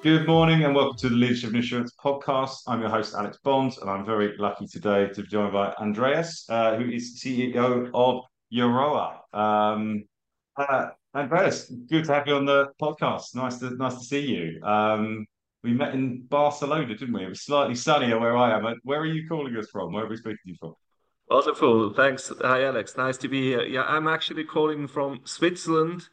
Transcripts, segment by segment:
Good morning and welcome to the Leadership and Insurance podcast. I'm your host, Alex Bond, and I'm very lucky today to be joined by Andreas, uh, who is CEO of Yarowa. Um, uh, Andreas, good to have you on the podcast. Nice to nice to see you. Um, we met in Barcelona, didn't we? It was slightly sunnier where I am. Where are you calling us from? Where are we speaking to you from? Wonderful. Thanks. Hi, Alex. Nice to be here. Yeah, I'm actually calling from Switzerland,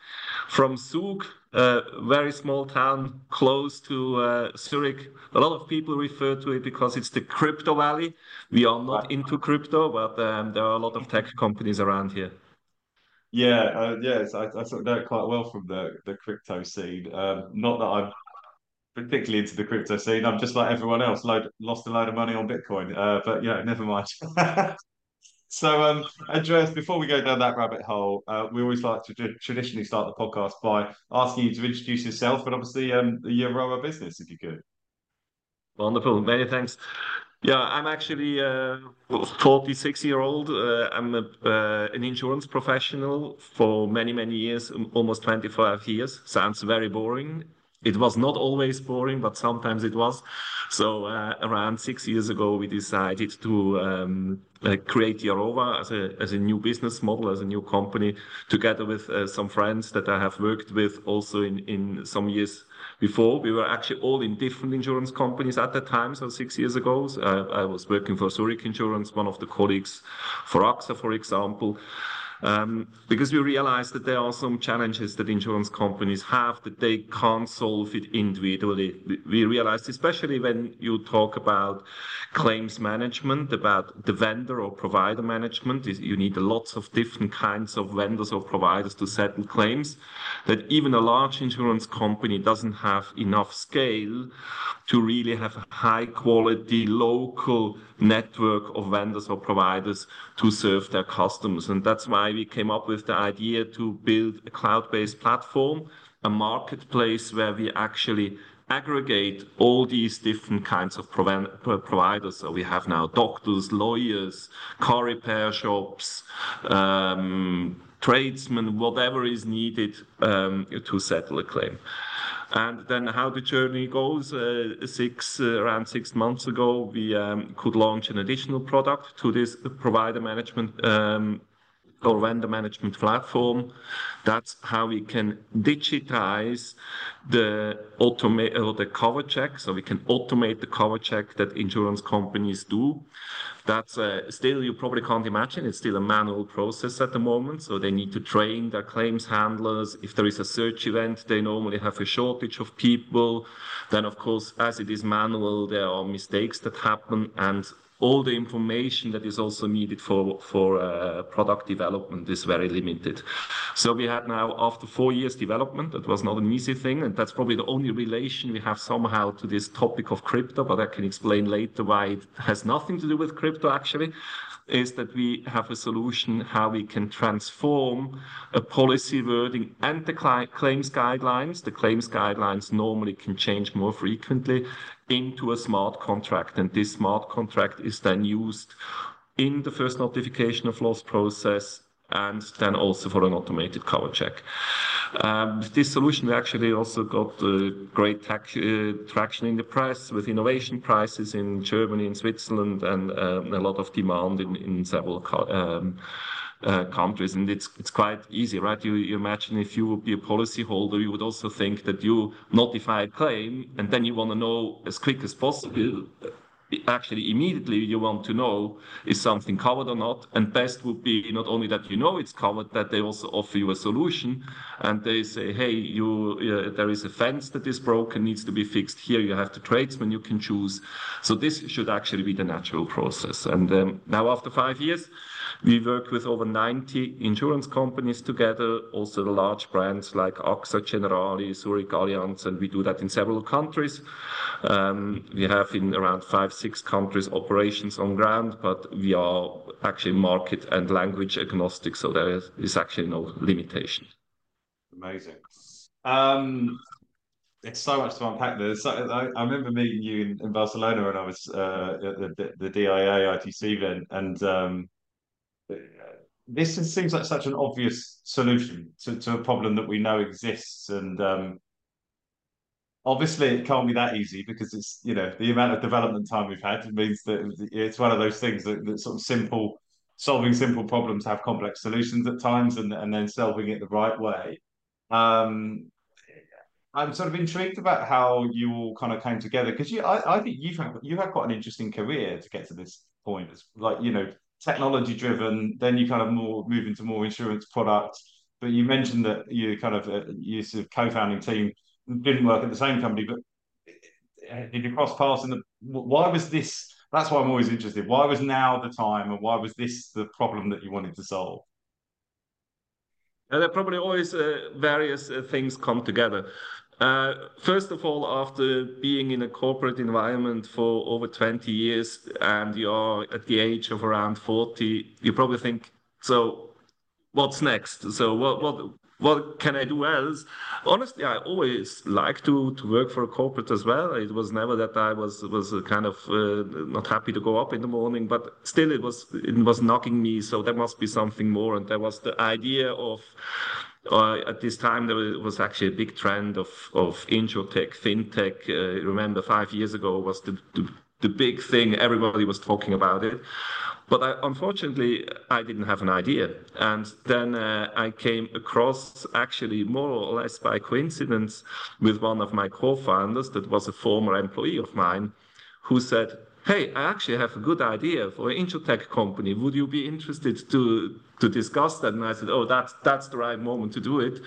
from Zug, a very small town close to uh, Zurich. A lot of people refer to it because it's the crypto valley. We are not into crypto, but um, there are a lot of tech companies around here. Yeah, uh, yes, I, I sort of know it quite well from the the crypto scene. Um, not that I'm particularly into the crypto scene. I'm just like everyone else, load, lost a load of money on Bitcoin. Uh, but yeah, never mind. So, um, Andreas, before we go down that rabbit hole, uh, we always like to traditionally start the podcast by asking you to introduce yourself and obviously um, the Yarowa business, if you could. Wonderful. Many thanks. Yeah, I'm actually a 46 year old. Uh, I'm a, uh, an insurance professional for many, many years, almost 25 years. Sounds very boring. It was not always boring, but sometimes it was. So uh, around six years ago, we decided to um, uh, create Yarowa as a, as a new business model, as a new company, together with uh, some friends that I have worked with also in, in some years before. We were actually all in different insurance companies at that time, so six years ago. So I, I was working for Zurich Insurance, one of the colleagues for AXA, for example. Um, because we realize that there are some challenges that insurance companies have that they can't solve it individually. We realized, especially when you talk about claims management, about the vendor or provider management, you need lots of different kinds of vendors or providers to settle claims, that even a large insurance company doesn't have enough scale to really have a high quality local network of vendors or providers to serve their customers. And that's why we came up with the idea to build a cloud-based platform, a marketplace where we actually aggregate all these different kinds of providers. So we have now doctors, lawyers, car repair shops, um, tradesmen, whatever is needed um, to settle a claim. And then how the journey goes, uh, six uh, around six months ago, we um, could launch an additional product to this provider management um, or vendor management platform. That's how we can digitize the automate or the cover check. So we can automate the cover check that insurance companies do. That's uh, still, you probably can't imagine, it's still a manual process at the moment. So they need to train their claims handlers. If there is a search event, they normally have a shortage of people. Then, of course, as it is manual, there are mistakes that happen. And all the information that is also needed for for uh, product development is very limited. So we had now after four years development, that was not an easy thing, and that's probably the only relation we have somehow to this topic of crypto. But I can explain later why it has nothing to do with crypto actually is that we have a solution how we can transform a policy wording and the claims guidelines. The claims guidelines normally can change more frequently into a smart contract. And this smart contract is then used in the first notification of loss process and then also for an automated cover check. Um, this solution actually also got uh, great uh, traction in the press with innovation prizes in Germany and Switzerland and um, a lot of demand in, in several um, uh, countries. And it's, it's quite easy, right? You, you imagine if you would be a policyholder, you would also think that you notify a claim and then you want to know as quick as possible actually immediately you want to know is something covered or not. And best would be not only that you know it's covered that they also offer you a solution. And they say hey you uh, there is a fence that is broken needs to be fixed here. You have the tradesman you can choose. So this should actually be the natural process. And um, now after five years we work with over 90 insurance companies together, also the large brands like AXA, Generali, Zurich, Allianz, and we do that in several countries. Um, we have in around five, six countries operations on ground, but we are actually market and language agnostic, so there is actually no limitation. Amazing. Um, it's so much to unpack there. So, I, I, remember meeting you in, in, Barcelona when I was uh, at the, the, DIA ITC event, and um, this seems like such an obvious solution to, to a problem that we know exists. And um, obviously it can't be that easy because it's you know the amount of development time we've had means that it's one of those things that, that sort of simple solving simple problems have complex solutions at times and, and then solving it the right way um I'm sort of intrigued about how you all kind of came together because you I, I think you've had you had quite an interesting career to get to this point it's like you know technology driven then you kind of more move into more insurance products but you mentioned that you kind of uh, you sort of co-founding team didn't work at the same company, but did you cross paths in the? Why was this? That's why I'm always interested. Why was now the time, and why was this the problem that you wanted to solve? And there probably always uh, various uh, things come together. Uh, first of all, after being in a corporate environment for over 20 years and you're at the age of around 40, you probably think, so what's next? So what what what can I do else? Honestly, I always like to to work for a corporate as well. It was never that I was was kind of uh, not happy to go up in the morning, but still it was it was knocking me. So there must be something more. And there was the idea of uh, at this time there was actually a big trend of of insurtech, fintech. Uh, remember, five years ago was the, the the big thing. Everybody was talking about it. But I, unfortunately, I didn't have an idea. And then uh, I came across, actually, more or less by coincidence, with one of my co founders that was a former employee of mine who said, Hey, I actually have a good idea for an insurtech company. Would you be interested to, to discuss that? And I said, Oh, that's, that's the right moment to do it.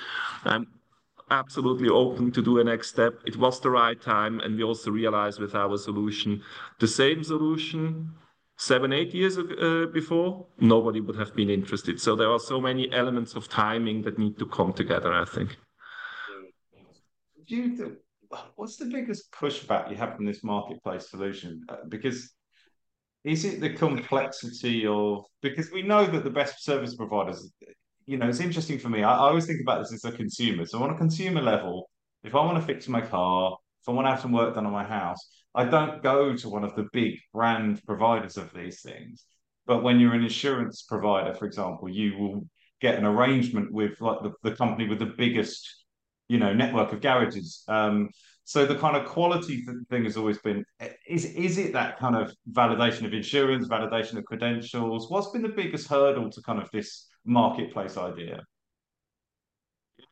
I'm absolutely open to do a next step. It was the right time. And we also realized with our solution, the same solution seven, eight years uh, before, nobody would have been interested. So there are so many elements of timing that need to come together, I think. Do you, what's the biggest pushback you have from this marketplace solution? Uh, because is it the complexity of, because we know that the best service providers, you know, it's interesting for me. I, I always think about this as a consumer. So on a consumer level, if I want to fix my car, if I want to have some work done on my house, I don't go to one of the big brand providers of these things. But when you're an insurance provider, for example, you will get an arrangement with like the, the company with the biggest, you know, network of garages. Um, so the kind of quality thing has always been is is it that kind of validation of insurance, validation of credentials? What's been the biggest hurdle to kind of this marketplace idea?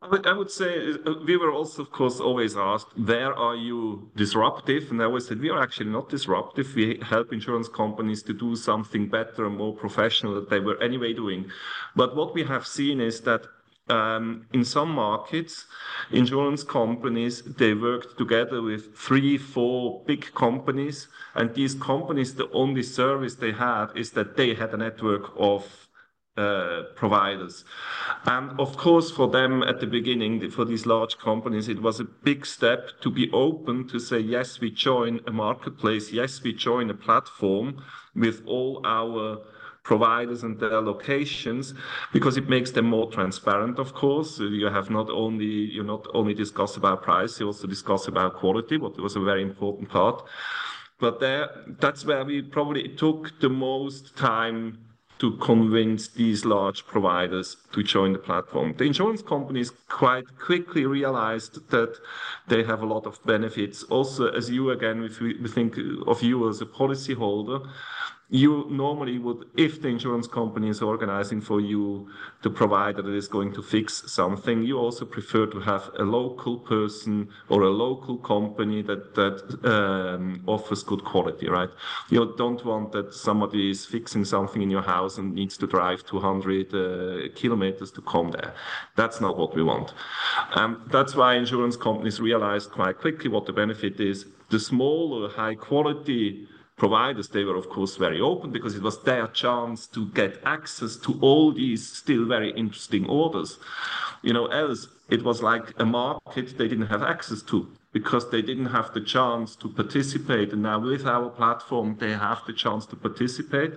I would, I would say uh, we were also, of course, always asked, where are you disruptive? And I always said, we are actually not disruptive. We help insurance companies to do something better and more professional that they were anyway doing. But what we have seen is that um, in some markets, insurance companies, they worked together with three, four big companies. And these companies, the only service they had is that they had a network of uh, providers. And of course, for them at the beginning, for these large companies, it was a big step to be open to say, yes, we join a marketplace, yes, we join a platform with all our providers and their locations because it makes them more transparent of course you have not only you not only discuss about price you also discuss about quality what was a very important part but there that's where we probably took the most time to convince these large providers to join the platform. The insurance companies quite quickly realized that they have a lot of benefits. Also, as you again, if we think of you as a policyholder, you normally would, if the insurance company is organizing for you the provider that is going to fix something, you also prefer to have a local person or a local company that that um, offers good quality, right? You don't want that somebody is fixing something in your house and needs to drive 200 uh, kilometers to come there. That's not what we want. Um, that's why insurance companies realized quite quickly what the benefit is. The smaller, high quality providers, they were of course very open because it was their chance to get access to all these still very interesting orders. You know, else it was like a market they didn't have access to because they didn't have the chance to participate. And now with our platform, they have the chance to participate.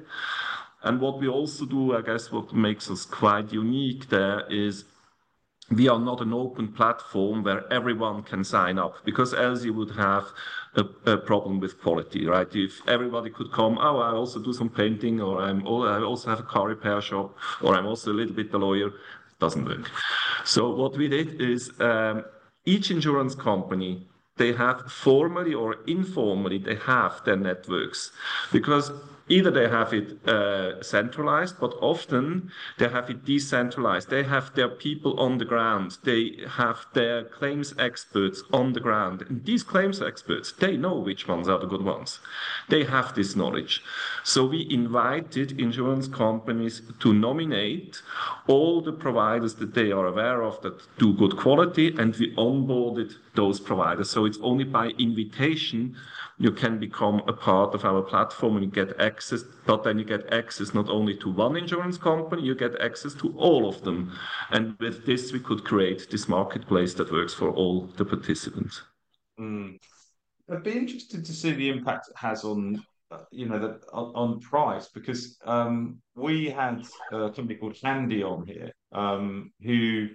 And what we also do, I guess, what makes us quite unique there is we are not an open platform where everyone can sign up because else you would have a, a, problem with quality, right? If everybody could come, oh, I also do some painting, or I'm, I also have a car repair shop, or I'm also a little bit a lawyer, doesn't work. So what we did is um, each insurance company they have formally or informally, they have their networks because either they have it uh, centralized, but often they have it decentralized. They have their people on the ground. They have their claims experts on the ground. And these claims experts, they know which ones are the good ones. They have this knowledge. So we invited insurance companies to nominate all the providers that they are aware of that do good quality, and we onboarded those providers. So it's only by invitation you can become a part of our platform and get access, but then you get access not only to one insurance company, you get access to all of them. And with this, we could create this marketplace that works for all the participants. Mm. I'd be interested to see the impact it has on, you know, the, on, on price because um, we had a company called Handy on here um, who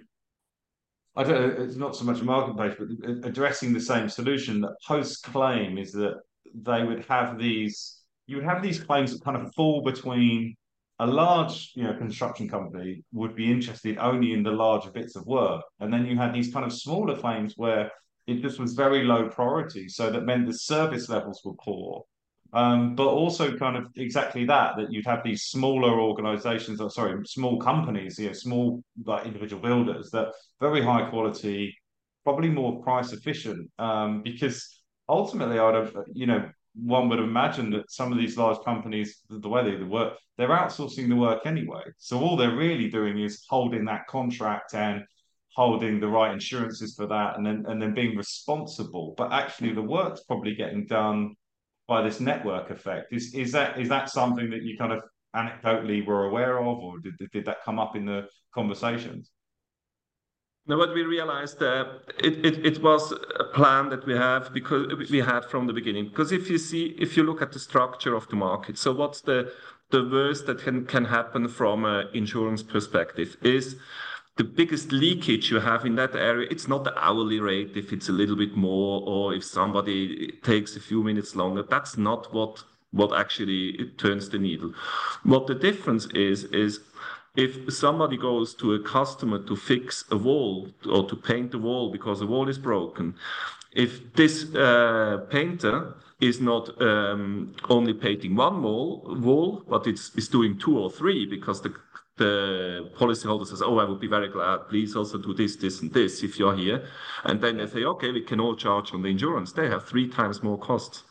I don't. Know it's not so much a marketplace, but addressing the same solution. That post claim is that they would have these. You would have these claims that kind of fall between a large, you know, construction company would be interested only in the larger bits of work, and then you had these kind of smaller claims where it just was very low priority. So that meant the service levels were poor, um, but also kind of exactly that that you'd have these smaller organizations or sorry small companies you know small like individual builders that very high quality probably more price efficient um, because ultimately i'd have you know one would imagine that some of these large companies the way they work they're outsourcing the work anyway so all they're really doing is holding that contract and holding the right insurances for that and then and then being responsible but actually the work's probably getting done by this network effect. Is is that is that something that you kind of anecdotally were aware of, or did did that come up in the conversations? Now, what we realized that uh, it, it, it was a plan that we have because we had from the beginning. Because if you see, if you look at the structure of the market, so what's the the worst that can can happen from an insurance perspective is the biggest leakage you have in that area, it's not the hourly rate if it's a little bit more or if somebody takes a few minutes longer. That's not what what actually turns the needle. What the difference is is if somebody goes to a customer to fix a wall or to paint a wall because the wall is broken, if this uh, painter is not um, only painting one wall, wall, but it's, it's doing two or three because the the policyholder says, "Oh, I would be very glad. Please also do this, this, and this if you're here." And then they say, "Okay, we can all charge on the insurance." They have three times more costs.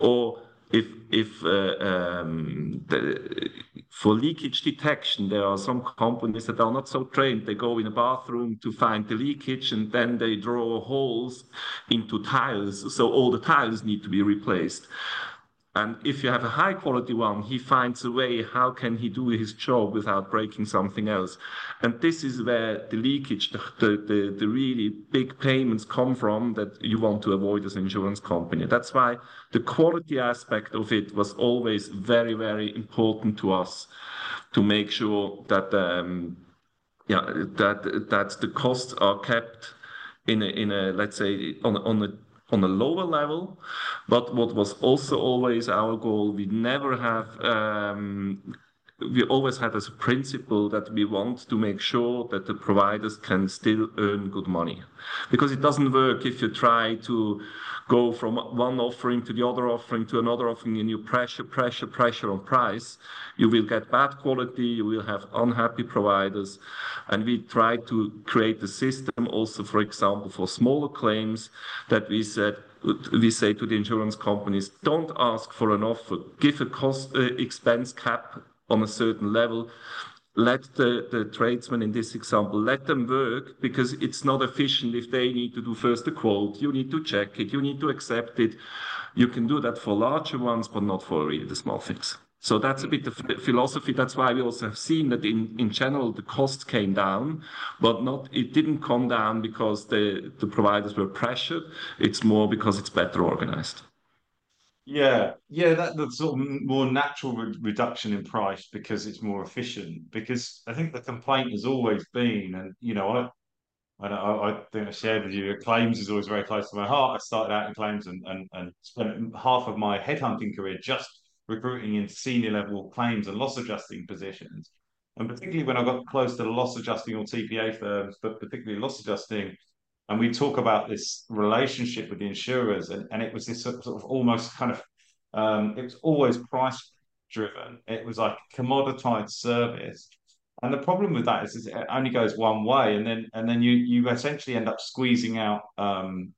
Or if if uh, um, the, for leakage detection, there are some companies that are not so trained. They go in a bathroom to find the leakage, and then they draw holes into tiles, so all the tiles need to be replaced. And if you have a high quality one, he finds a way how can he do his job without breaking something else. And this is where the leakage, the, the, the, really big payments come from that you want to avoid as an insurance company. That's why the quality aspect of it was always very, very important to us to make sure that um, yeah that that the costs are kept in a in a let's say on on a on a lower level. But what was also always our goal, we never have um, we always had as a principle that we want to make sure that the providers can still earn good money. Because it doesn't work if you try to go from one offering to the other offering to another offering and you pressure, pressure, pressure on price. You will get bad quality, you will have unhappy providers. And we try to create a system also, for example, for smaller claims that we said, we say to the insurance companies, don't ask for an offer, give a cost uh, expense cap on a certain level. Let the, the tradesmen in this example let them work because it's not efficient if they need to do first a quote. You need to check it. You need to accept it. You can do that for larger ones but not for really the small things. So that's a bit of philosophy. That's why we also have seen that in, in general the costs came down but not it didn't come down because the, the providers were pressured. It's more because it's better organized yeah, yeah, that the sort of more natural re reduction in price because it's more efficient. Because I think the complaint has always been, and you know, I I, I think I shared with you, claims is always very close to my heart. I started out in claims and and and spent half of my headhunting career just recruiting in senior level claims and loss adjusting positions. And particularly when I got close to the loss adjusting or TPA firms, but particularly loss adjusting, and we talk about this relationship with the insurers, and, and it was this sort of almost kind of um, it was always price driven. It was like commoditized service. And the problem with that is, is, it only goes one way, and then and then you you essentially end up squeezing out um,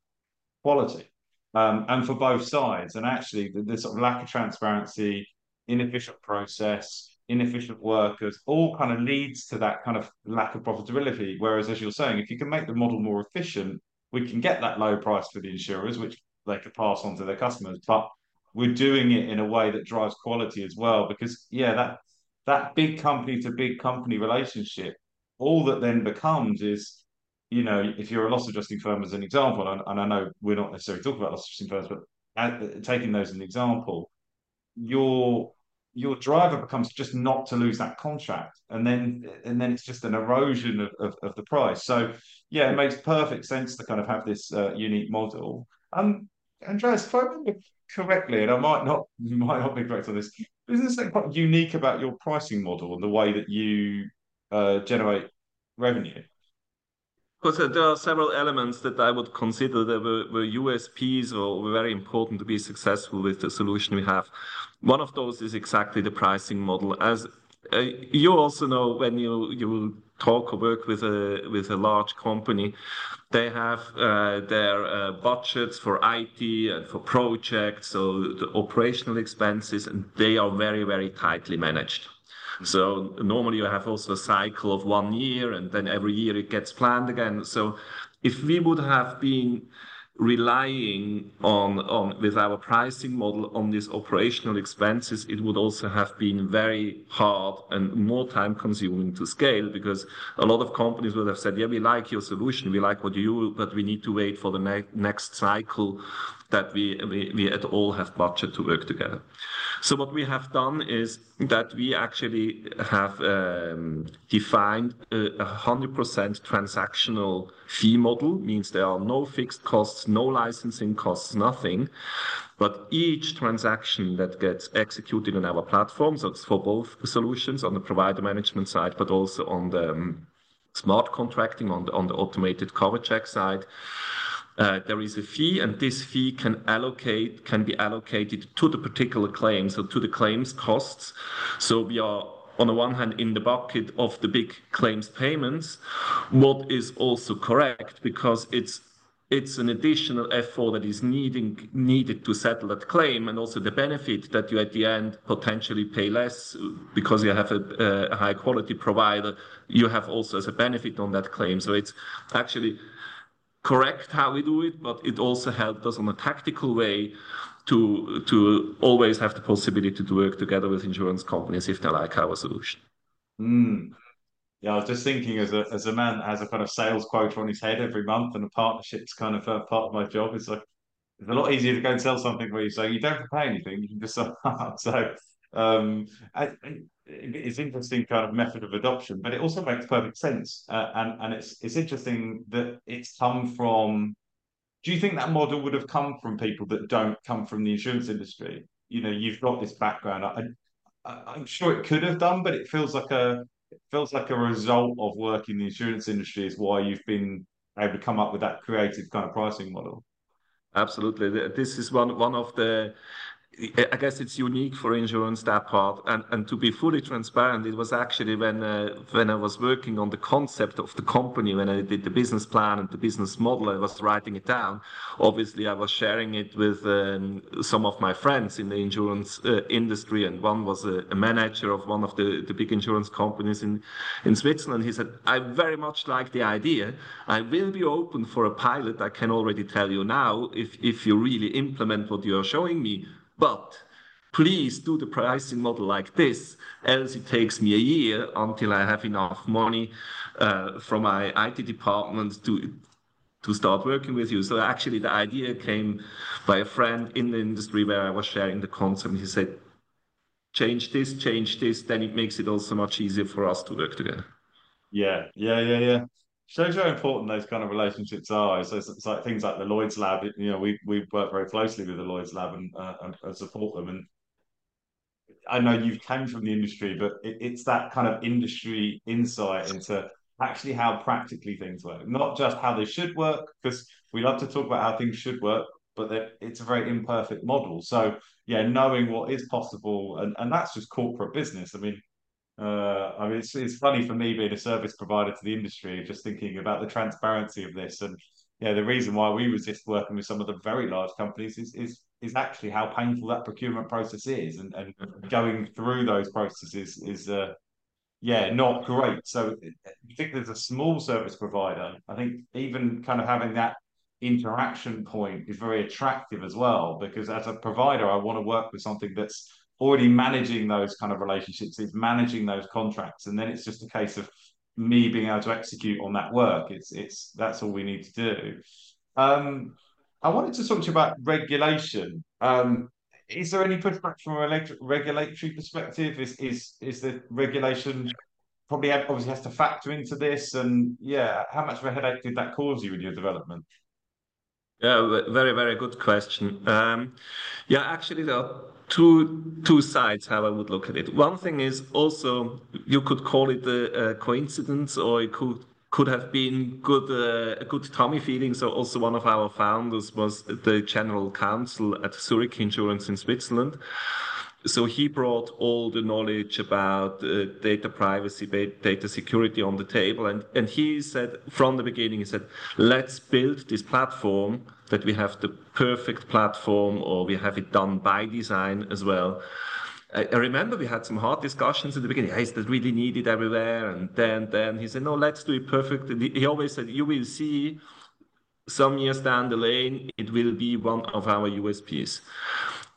quality, um, and for both sides. And actually, the, the, sort of lack of transparency, inefficient process, inefficient workers, all kind of leads to that kind of lack of profitability. Whereas, as you're saying, if you can make the model more efficient, we can get that low price for the insurers, which they could pass on to their customers. But we're doing it in a way that drives quality as well. Because yeah, that that big company to big company relationship, all that then becomes is, you know, if you're a loss adjusting firm as an example, and, and I know we're not necessarily talking about loss adjusting firms, but at, taking those as an example, your your driver becomes just not to lose that contract and then and then it's just an erosion of, of, of the price. So yeah it makes perfect sense to kind of have this uh, unique model. Um andreas if i remember correctly and i might not might not be correct on this isn't something quite unique about your pricing model and the way that you uh, generate revenue because there are several elements that I would consider that were, were USPs or were very important to be successful with the solution we have. One of those is exactly the pricing model. As uh, you also know, when you you talk or work with a with a large company, they have uh, their uh, budgets for IT and for projects, so the operational expenses, and they are very very tightly managed. So normally you have also a cycle of one year, and then every year it gets planned again. So if we would have been relying on, on with our pricing model on these operational expenses, it would also have been very hard and more time consuming to scale because a lot of companies would have said, yeah, we like your solution, we like what you do, but we need to wait for the ne next cycle that we, we, we at all have budget to work together. So what we have done is that we actually have um, defined a 100% transactional fee model, means there are no fixed costs, no licensing costs, nothing. But each transaction that gets executed on our platform, so it's for both solutions on the provider management side, but also on the um, smart contracting, on the, on the automated cover check side, uh, there is a fee, and this fee can allocate can be allocated to the particular claim, so to the claims costs. So we are on the one hand in the bucket of the big claims payments, what is also correct because it's it's an additional effort that is needing needed to settle that claim, and also the benefit that you at the end potentially pay less because you have a, a high quality provider. You have also as a benefit on that claim. So it's actually correct how we do it, but it also helped us on a tactical way to to always have the possibility to work together with insurance companies if they like our solution. Mm. Yeah, I was just thinking as a as a man that has a kind of sales quota on his head every month, and a partnership's kind of a part of my job. It's like it's a lot easier to go and sell something where you say you don't have to pay anything; you can just sell. so um, I, it's interesting kind of method of adoption, but it also makes perfect sense. Uh, and and it's it's interesting that it's come from. Do you think that model would have come from people that don't come from the insurance industry? You know, you've got this background. I, I, am sure it could have done, but it feels like a it feels like a result of working in the insurance industry is why you've been able to come up with that creative kind of pricing model. Absolutely, this is one one of the I guess it's unique for insurance that part, and and to be fully transparent, it was actually when uh, when I was working on the concept of the company, when I did the business plan and the business model, I was writing it down. Obviously, I was sharing it with um, some of my friends in the insurance uh, industry, and one was a, a, manager of one of the, the big insurance companies in in Switzerland. He said, "I very much like the idea. I will be open for a pilot. I can already tell you now, if if you really implement what you are showing me." But please do the pricing model like this, else it takes me a year until I have enough money uh, from my IT department to to start working with you. So actually the idea came by a friend in the industry where I was sharing the concept. He said, change this, change this, then it makes it also much easier for us to work together. Yeah, yeah, yeah, yeah shows how important those kind of relationships are. So it's, it's, like things like the Lloyd's Lab. You know, we we work very closely with the Lloyd's Lab and, uh, and, and support them. And I know you've came from the industry, but it, it's that kind of industry insight into actually how practically things work, not just how they should work, because we love to talk about how things should work, but it's a very imperfect model. So yeah, knowing what is possible, and, and that's just corporate business. I mean, uh, I mean, it's it's funny for me being a service provider to the industry, just thinking about the transparency of this, and yeah, the reason why we resist working with some of the very large companies is is is actually how painful that procurement process is, and and going through those processes is uh, yeah, not great. So particularly as a small service provider, I think even kind of having that interaction point is very attractive as well because as a provider i want to work with something that's already managing those kind of relationships is managing those contracts and then it's just a case of me being able to execute on that work. It's it's that's all we need to do. Um i wanted to talk to you about regulation. Um is there any pushback from a regulatory perspective? Is is is the regulation probably obviously has to factor into this? And yeah how much of a headache did that cause you in your development? Yeah, very, very good question. Um, yeah, actually, are two two sides how I would look at it. One thing is also you could call it a, a coincidence, or it could could have been good uh, a good tummy feeling. So also one of our founders was the general counsel at Zurich Insurance in Switzerland so he brought all the knowledge about uh, data privacy, data security on the table, and and he said from the beginning, he said, let's build this platform that we have the perfect platform, or we have it done by design as well. I, remember we had some hard discussions in the beginning. Hey, is that really needed everywhere? And then then he said, no, let's do it perfect. He always said, you will see some years down the lane, it will be one of our USPs.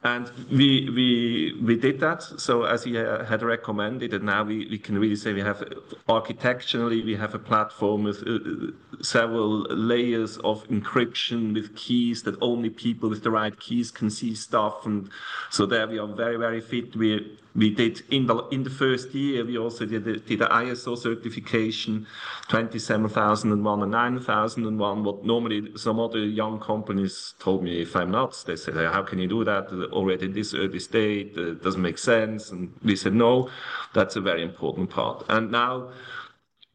And we we we did that. So as he had recommended, and now we, we can really say we have architecturally we have a platform with uh, several layers of encryption with keys that only people with the right keys can see stuff. And so there we are very very fit. We we did in the in the first year we also did the, did the ISO certification 27001 and 9001 what normally some other young companies told me if I'm not they said how can you do that already this early state it doesn't make sense and we said no that's a very important part and now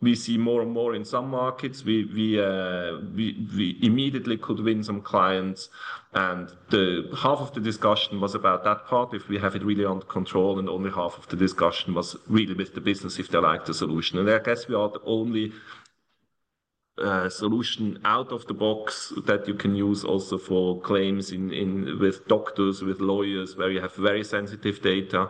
we see more and more in some markets. We we uh, we, we immediately could win some clients, and the half of the discussion was about that part if we have it really under control, and only half of the discussion was really with the business if they like the solution. And I guess we are the only uh, solution out of the box that you can use also for claims in in with doctors with lawyers where you have very sensitive data.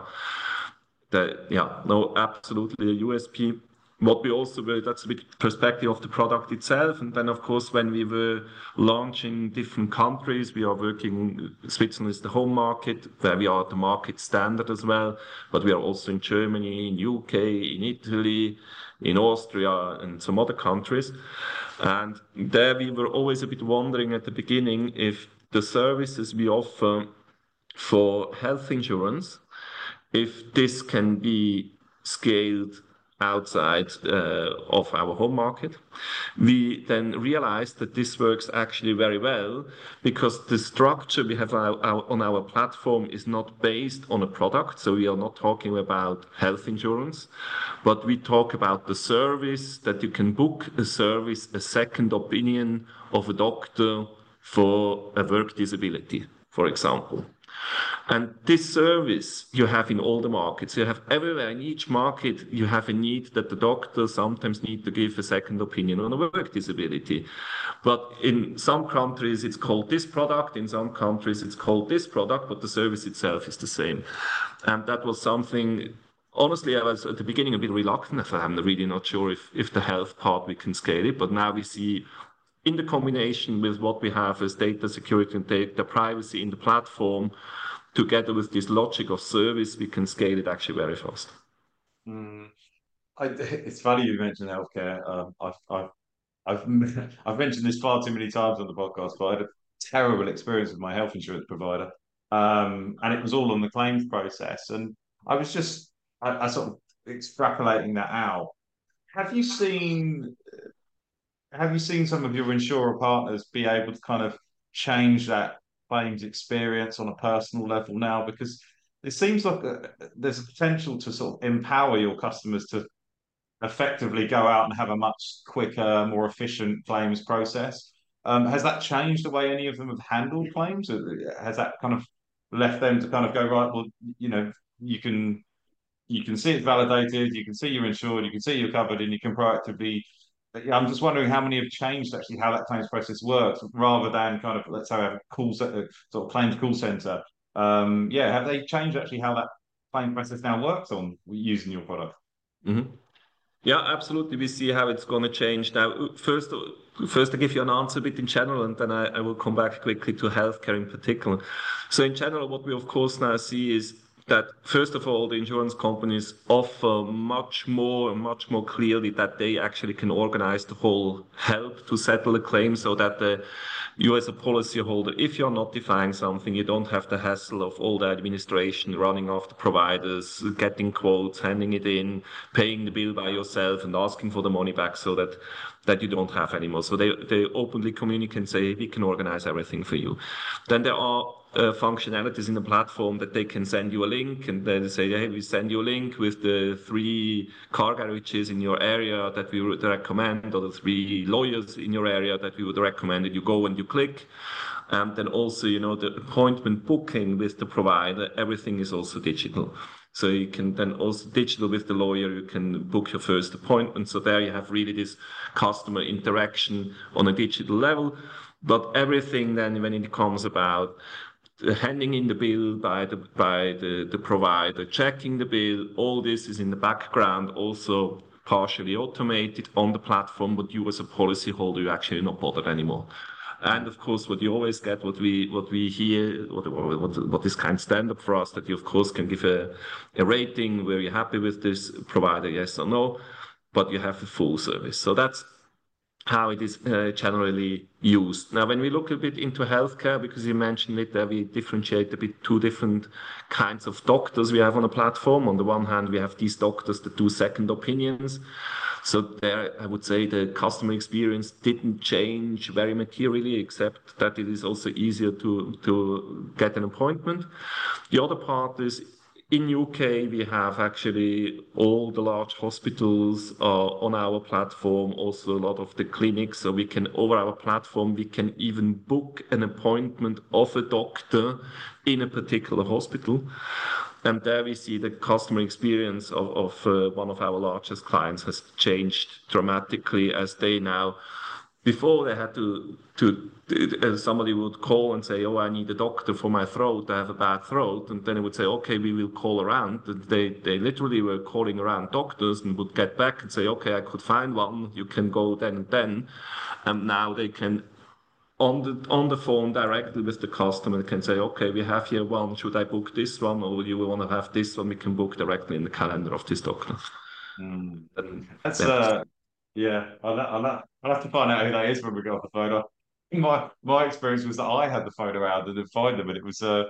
That yeah no absolutely a USP what we also were, that's a bit perspective of the product itself. And then, of course, when we were launching different countries, we are working, Switzerland is the home market, where we are the market standard as well. But we are also in Germany, in UK, in Italy, in Austria, and some other countries. And there we were always a bit wondering at the beginning if the services we offer for health insurance, if this can be scaled outside uh, of our home market. We then realized that this works actually very well because the structure we have our, our, on our platform is not based on a product. So we are not talking about health insurance, but we talk about the service that you can book a service, a second opinion of a doctor for a work disability, for example. And this service you have in all the markets. You have everywhere in each market, you have a need that the doctor sometimes need to give a second opinion on a work disability. But in some countries, it's called this product. In some countries, it's called this product, but the service itself is the same. And that was something honestly, I was at the beginning a bit reluctant. I'm really not sure if, if the health part we can scale it, but now we see in the combination with what we have as data security and data privacy in the platform, together with this logic of service, we can scale it actually very fast. Mm. I, it's funny you mentioned healthcare. Um, I've, I've, I've, I've mentioned this far too many times on the podcast, but I had a terrible experience with my health insurance provider, um, and it was all on the claims process. And I was just, I, I sort of extrapolating that out. Have you seen, have you seen some of your insurer partners be able to kind of change that claims experience on a personal level now? Because it seems like a, uh, there's a potential to sort of empower your customers to effectively go out and have a much quicker, more efficient claims process. Um, has that changed the way any of them have handled claims? Has that kind of left them to kind of go right? Well, you know, you can you can see it's validated, you can see you're insured, you can see you're covered, and you can proactively. I'm just wondering how many have changed actually how that claims process works, rather than kind of let's say a call sort of claims call center. Um, yeah, have they changed actually how that claims process now works on using your product? Mm-hmm. Yeah, absolutely. We see how it's going to change now. First, first I give you an answer a bit in general, and then I, I will come back quickly to healthcare in particular. So in general, what we of course now see is that first of all, the insurance companies offer much more much more clearly that they actually can organize the whole help to settle a claim so that the you as a policyholder, if you're notifying something, you don't have the hassle of all the administration running after providers, getting quotes, handing it in, paying the bill by yourself and asking for the money back so that that you don't have anymore. So they, they openly communicate and say, we can organize everything for you. Then there are uh, functionalities in the platform that they can send you a link and then say, hey, we send you a link with the three car garages in your area that we would recommend, or the three lawyers in your area that we would recommend. And you go and you click. And then also, you know, the appointment booking with the provider, everything is also digital. So you can then also digital with the lawyer, you can book your first appointment. So there you have really this customer interaction on a digital level. But everything then when it comes about handing in the bill by the by the, the provider, checking the bill, all this is in the background also partially automated on the platform, but you as a policyholder, you're actually not bothered anymore. And of course, what you always get, what we what we hear, what what, what is kind of standard for us, that you of course can give a, a rating where you're happy with this provider, yes or no, but you have a full service. So that's how it is uh, generally used. Now, when we look a bit into healthcare, because you mentioned it, there we differentiate a bit two different kinds of doctors we have on a platform. On the one hand, we have these doctors that do second opinions. So there, I would say the customer experience didn't change very materially, except that it is also easier to, to get an appointment. The other part is in UK, we have actually all the large hospitals uh, on our platform, also a lot of the clinics. So we can, over our platform, we can even book an appointment of a doctor in a particular hospital. And there we see the customer experience of, uh, one of our largest clients has changed dramatically as they now before they had to uh, somebody would call and say oh i need a doctor for my throat. I have a bad throat. And then it would say okay we will call around. They literally were calling around doctors and would get back and say okay i could find one. You can go then and then. And now they can on the on the phone directly with the customer can say, okay, we have here one. Should I book this one, or you want to have this one? We can book directly in the calendar of this doctor. Mm. That's uh, yeah. I'll, I'll, I'll have to find out who that is when we get off the phone. My my experience was that I had the photo out and find them, and it was uh,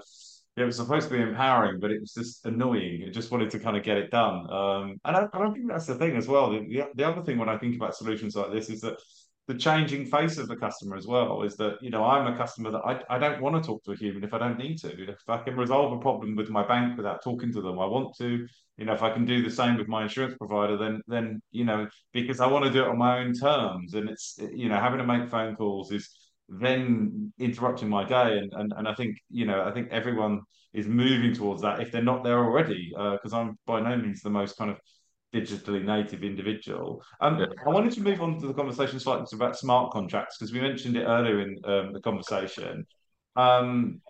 it was supposed to be empowering, but it was just annoying. It just wanted to kind of get it done. Um, and I, I don't think that's the thing as well. The, the other thing when I think about solutions like this is that the changing face of the customer as well is that you know I'm a customer that I, I don't want to talk to a human if I don't need to. If I can resolve a problem with my bank without talking to them, I want to. You know, if I can do the same with my insurance provider, then then you know because I want to do it on my own terms, and it's you know having to make phone calls is then interrupting my day, and and and I think you know I think everyone is moving towards that if they're not there already, because uh, I'm by no means the most kind of digitally native individual. Um, yeah. I wanted to move on to the conversation slightly about smart contracts because we mentioned it earlier in um, the conversation. Um,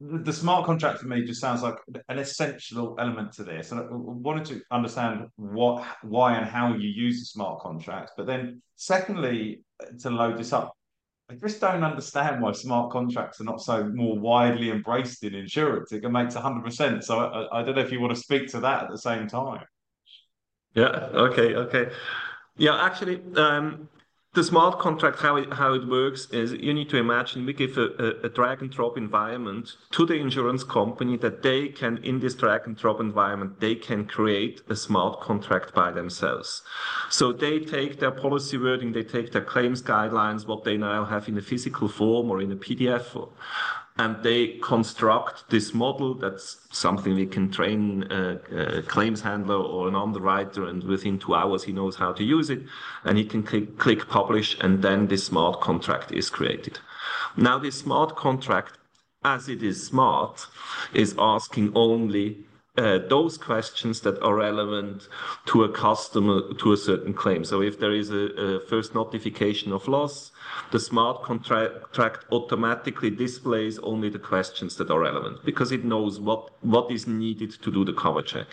the, the, smart contract for me just sounds like an essential element to this, and I wanted to understand what, why, and how you use the smart contract. But then, secondly, to load this up, I just don't understand why smart contracts are not so more widely embraced in insurance. It makes 100%. So I, I don't know if you want to speak to that at the same time. Yeah. Okay. Okay. Yeah. Actually, um, the smart contract, how it, how it works is you need to imagine we give a, a, a, drag and drop environment to the insurance company that they can, in this drag and drop environment, they can create a smart contract by themselves. So they take their policy wording, they take their claims guidelines, what they now have in a physical form or in a PDF and they construct this model. That's something we can train a, a, claims handler or an underwriter, and within two hours he knows how to use it, and he can click, click publish, and then this smart contract is created. Now, this smart contract, as it is smart, is asking only uh, those questions that are relevant to a customer to a certain claim. So if there is a, a first notification of loss, the smart contract automatically displays only the questions that are relevant because it knows what, what is needed to do the cover check.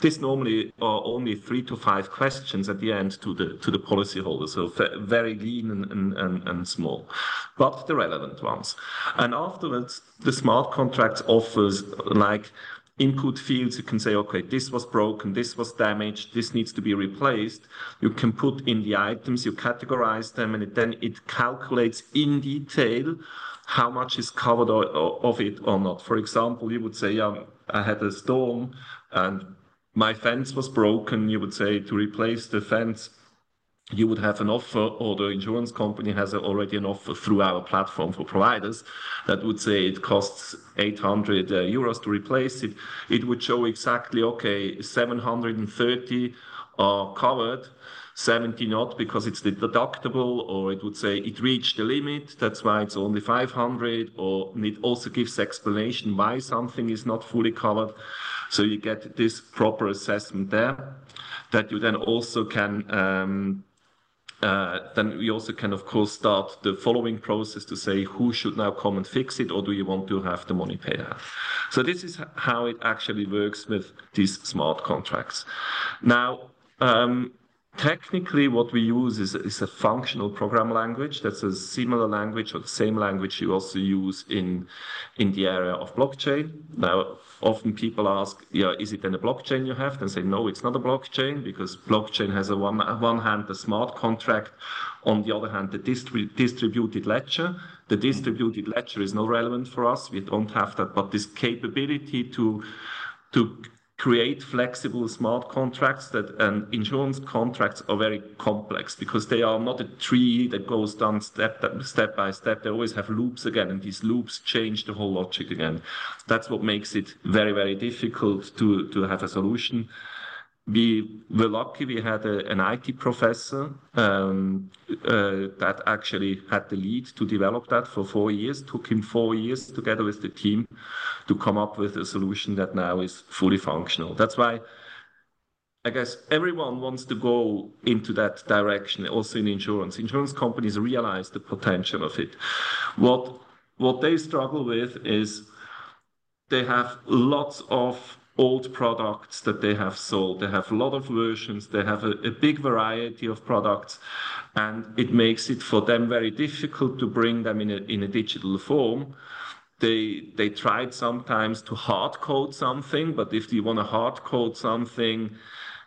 This normally are only three to five questions at the end to the to the policyholder, so very lean and, and, and, and small, but the relevant ones. And afterwards, the smart contract offers like input fields, you can say, okay, this was broken, this was damaged, this needs to be replaced. You can put in the items, you categorize them, and then it calculates in detail how much is covered of it or not. For example, you would say, um, I had a storm and my fence was broken. You would say to replace the fence, you would have an offer or the insurance company has already an offer through our platform for providers that would say it costs 800 uh, euros to replace it. It would show exactly, okay, 730 are covered, 70 not because it's the deductible, or it would say it reached the limit, that's why it's only 500, or it also gives explanation why something is not fully covered. So you get this proper assessment there that you then also can um, uh, then we also can, of course, start the following process to say who should now come and fix it, or do you want to have the money paid out? So this is how it actually works with these smart contracts. Now, um, Technically, what we use is, is a functional program language. That's a similar language or the same language you also use in, in the area of blockchain. Now, often people ask, yeah, is it then a blockchain you have? Then say, no, it's not a blockchain because blockchain has a one, one hand a smart contract, on the other hand, the distri distributed ledger. The distributed ledger is not relevant for us. We don't have that, but this capability to to create flexible smart contracts that and insurance contracts are very complex because they are not a tree that goes down step step by step. They always have loops again and these loops change the whole logic again. That's what makes it very very difficult to to have a solution we were lucky we had a, an IT professor um, uh, that actually had the lead to develop that for four years. Took him four years together with the team to come up with a solution that now is fully functional. That's why I guess everyone wants to go into that direction, also in insurance. Insurance companies realize the potential of it. What what they struggle with is they have lots of old products that they have sold. They have a lot of versions, they have a, a, big variety of products, and it makes it for them very difficult to bring them in a, in a digital form. They, they tried sometimes to hard code something, but if you want to hard code something,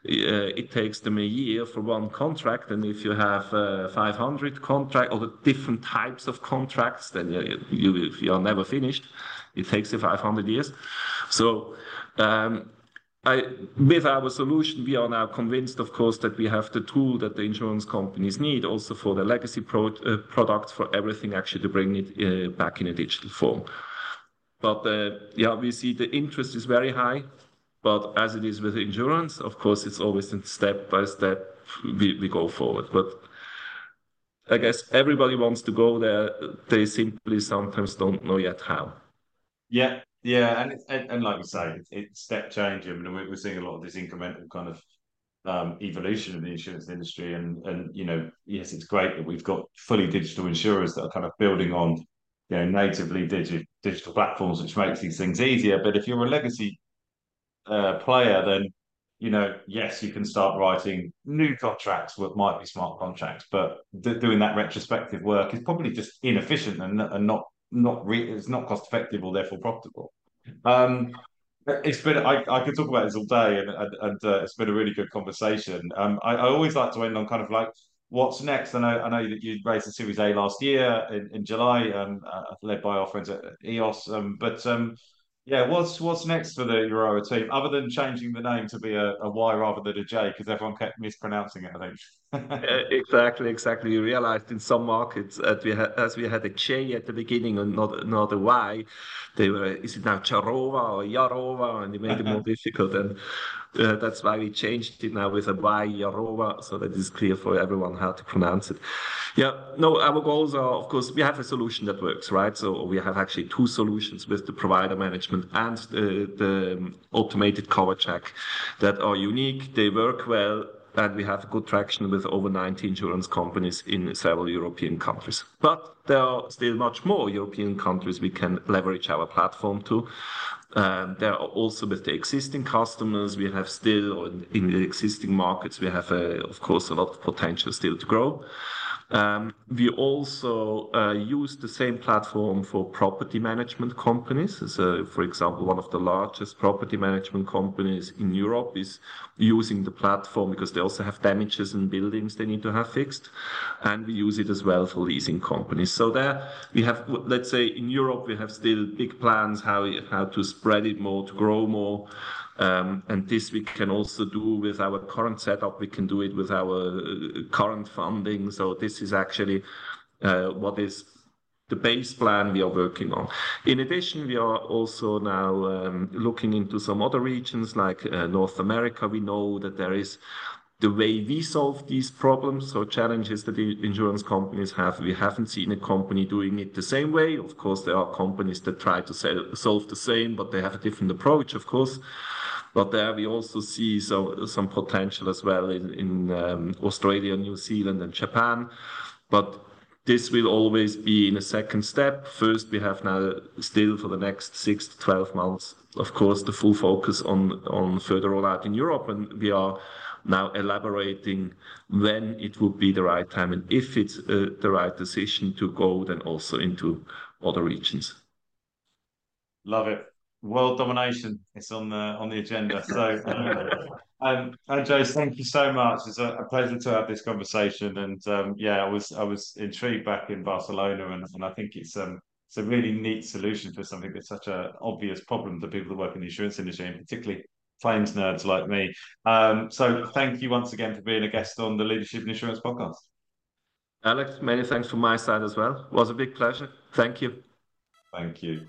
uh, it takes them a year for one contract. And if you have uh, 500 contract or the different types of contracts, then you, you, you are never finished. It takes you 500 years. So with our solution, we are now convinced, of course, that we have the tool that the insurance companies need also for the legacy uh, products, for everything actually to bring it uh, back in a digital form. But uh, yeah, we see the interest is very high. But as it is with insurance, of course, it's always step by step we go forward. But I guess everybody wants to go there. They simply sometimes don't know yet how. Yeah, yeah, and and, and like you say, it's, it's step change. I mean, we're seeing a lot of this incremental kind of um, evolution of the insurance industry, and and you know, yes, it's great that we've got fully digital insurers that are kind of building on you know natively digital digital platforms, which makes these things easier. But if you're a legacy uh, player, then you know, yes, you can start writing new contracts what might be smart contracts, but doing that retrospective work is probably just inefficient and, and not not re- it's not cost effective or therefore profitable. Um, it's been I, I could talk about this all day, and and, uh, it's been a really good conversation. Um, I, I always like to end on kind of like what's next. I know I know that you raised the Series A last year in, in July, um, uh, led by our friends at EOS. Um, but um, yeah, what's what's next for the Yarowa team other than changing the name to be a, a Y rather than a J because everyone kept mispronouncing it. I think. Uh, exactly, exactly. We realized in some markets that we had, as we had a J at the beginning and not not a Y, they were is it now Jarowa or Yarowa, and they made it more difficult. And uh, that's why we changed it now with a Y Yarowa, so that it's clear for everyone how to pronounce it. Yeah, no, our goals are of course we have a solution that works, right? So we have actually two solutions with the provider management and uh, the, the automated cover check that are unique. They work well and we have good traction with over 90 insurance companies in several European countries. But there are still much more European countries we can leverage our platform to. Um, there are also with the existing customers, we have still, in the existing markets, we have, uh, of course, a lot of potential still to grow. Um, we also uh, use the same platform for property management companies. So, for example, one of the largest property management companies in Europe is using the platform because they also have damages in buildings they need to have fixed. And we use it as well for leasing companies. So there we have, let's say in Europe, we have still big plans how, how to spread it more, to grow more. Um, and this we can also do with our current setup. We can do it with our uh, current funding. So this is actually uh, what is the base plan we are working on. In addition, we are also now um, looking into some other regions like uh, North America. We know that there is the way we solve these problems, so challenges that the insurance companies have, we haven't seen a company doing it the same way. Of course, there are companies that try to solve the same, but they have a different approach, of course. But there we also see some some potential as well in, in um, Australia, New Zealand, and Japan. But this will always be in a second step. First, we have now still for the next six to 12 months, of course, the full focus on, on further rollout in Europe. And we are now elaborating when it would be the right time and if it's uh, the right decision to go then also into other regions. Love it world domination is on the on the agenda. So, um, Andreas, thank you so much. It's a, a pleasure to have this conversation. And um, yeah, I was I was intrigued back in Barcelona, and, and I think it's um it's a really neat solution for something that's such an obvious problem to people that work in the insurance industry, and particularly claims nerds like me. Um, so, thank you once again for being a guest on the Leadership in Insurance podcast. Alex, many thanks from my side as well. It was a big pleasure. Thank you. Thank you.